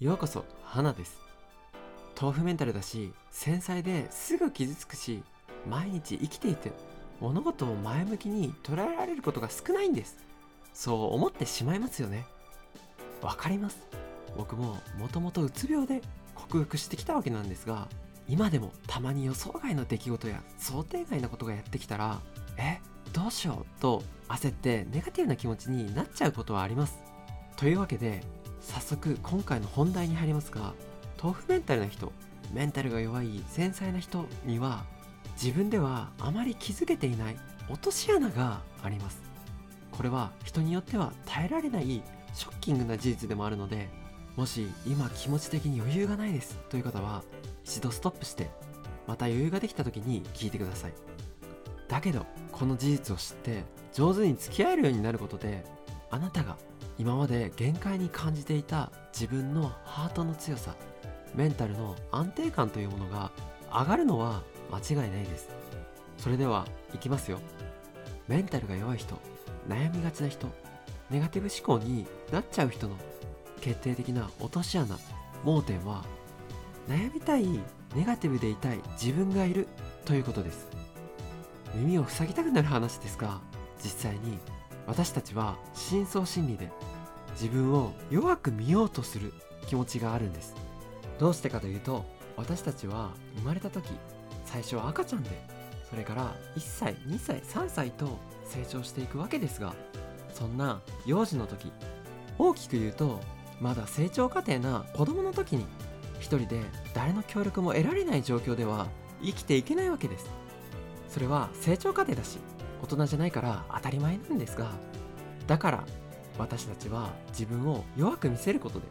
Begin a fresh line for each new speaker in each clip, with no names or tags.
ようこそ花です。豆腐メンタルだし繊細ですぐ傷つくし毎日生きていて物事を前向きに捉えられることが少ないんです。そう思ってしまいますよね。わかります。僕ももともとうつ病で克服してきたわけなんですが今でもたまに予想外の出来事や想定外なことがやってきたらえどうしようと焦ってネガティブな気持ちになっちゃうことはあります。というわけで早速今回の本題に入りますが豆腐メンタルな人メンタルが弱い繊細な人には自分ではあまり気づけていない落とし穴があります。これは人によっては耐えられないショッキングな事実でもあるのでもし今気持ち的に余裕がないですという方は一度ストップしてまた余裕ができた時に聞いてください。だけどこの事実を知って上手に付き合えるようになることであなたが今まで限界に感じていた自分のハートの強さメンタルの安定感というものが上がるのは間違いないです。それではいきますよ。メンタルが弱い人悩みがちな人ネガティブ思考になっちゃう人の決定的な落とし穴盲点は悩みたいネガティブでいたい自分がいるということです。耳を塞ぎたくなる話ですが実際に私たちは深層心理で自分を弱く見ようとする気持ちがあるんです。どうしてかというと私たちは生まれた時最初は赤ちゃんでそれから1歳2歳3歳と成長していくわけですがそんな幼児の時大きく言うとまだ成長過程な子供の時に一人で誰の協力も得られない状況では生きていけないわけです。それは成長過程だし大人じゃないから当たり前なんですがだから私たちは自分を弱く見せることで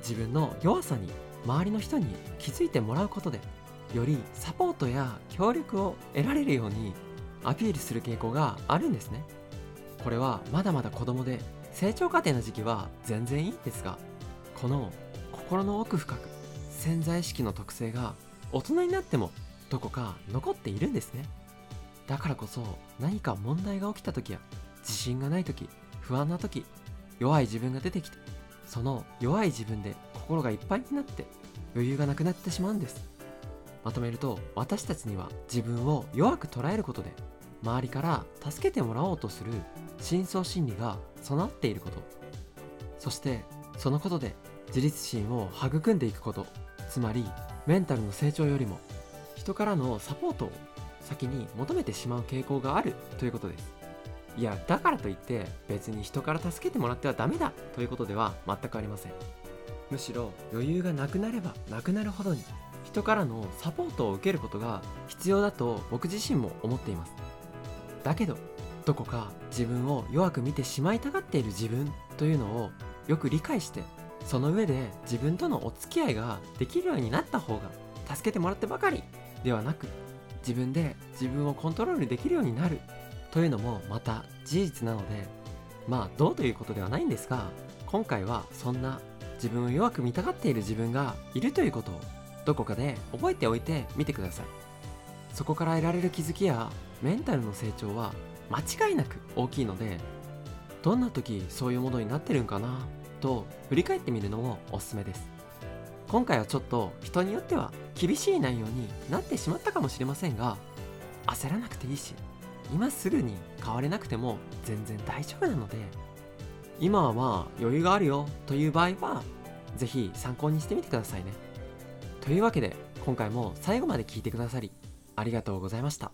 自分の弱さに周りの人に気づいてもらうことでよりサポートや協力を得られるようにアピールする傾向があるんですね。これはまだまだ子供で成長過程の時期は全然いいんですがこの心の奥深く潜在意識の特性が大人になってもどこか残っているんですね。だからこそ何か問題が起きた時や自信がない時不安な時弱い自分が出てきてその弱い自分で心がいっぱいになって余裕がなくなってしまうんです。まとめると私たちには自分を弱く捉えることで周りから助けてもらおうとする深層心理が備わっていること。そしてそのことで自立心を育んでいくこと。つまりメンタルの成長よりも人からのサポートを先に求めてしまう傾向があるということです。いやだからといって別に人から助けてもらってはダメだということでは全くありません。むしろ余裕がなくなればなくなるほどに人からのサポートを受けることが必要だと僕自身も思っています。だけどどこか自分を弱く見てしまいたがっている自分というのをよく理解してその上で自分とのお付き合いができるようになった方が助けてもらってばかりではなく自分で自分をコントロールできるようになる。というのもまた事実なのでまあどうということではないんですが今回はそんな自分を弱く見たがっている自分がいるということをどこかで覚えておいてみてください。そこから得られる気づきやメンタルの成長は間違いなく大きいのでどんな時そういうものになってるんかなと振り返ってみるのもおすすめです。今回はちょっと人によっては厳しい内容になってしまったかもしれませんが焦らなくていいし今すぐに変われなくても全然大丈夫なので今は余裕があるよという場合は是非参考にしてみてくださいね。というわけで今回も最後まで聞いてくださりありがとうございました。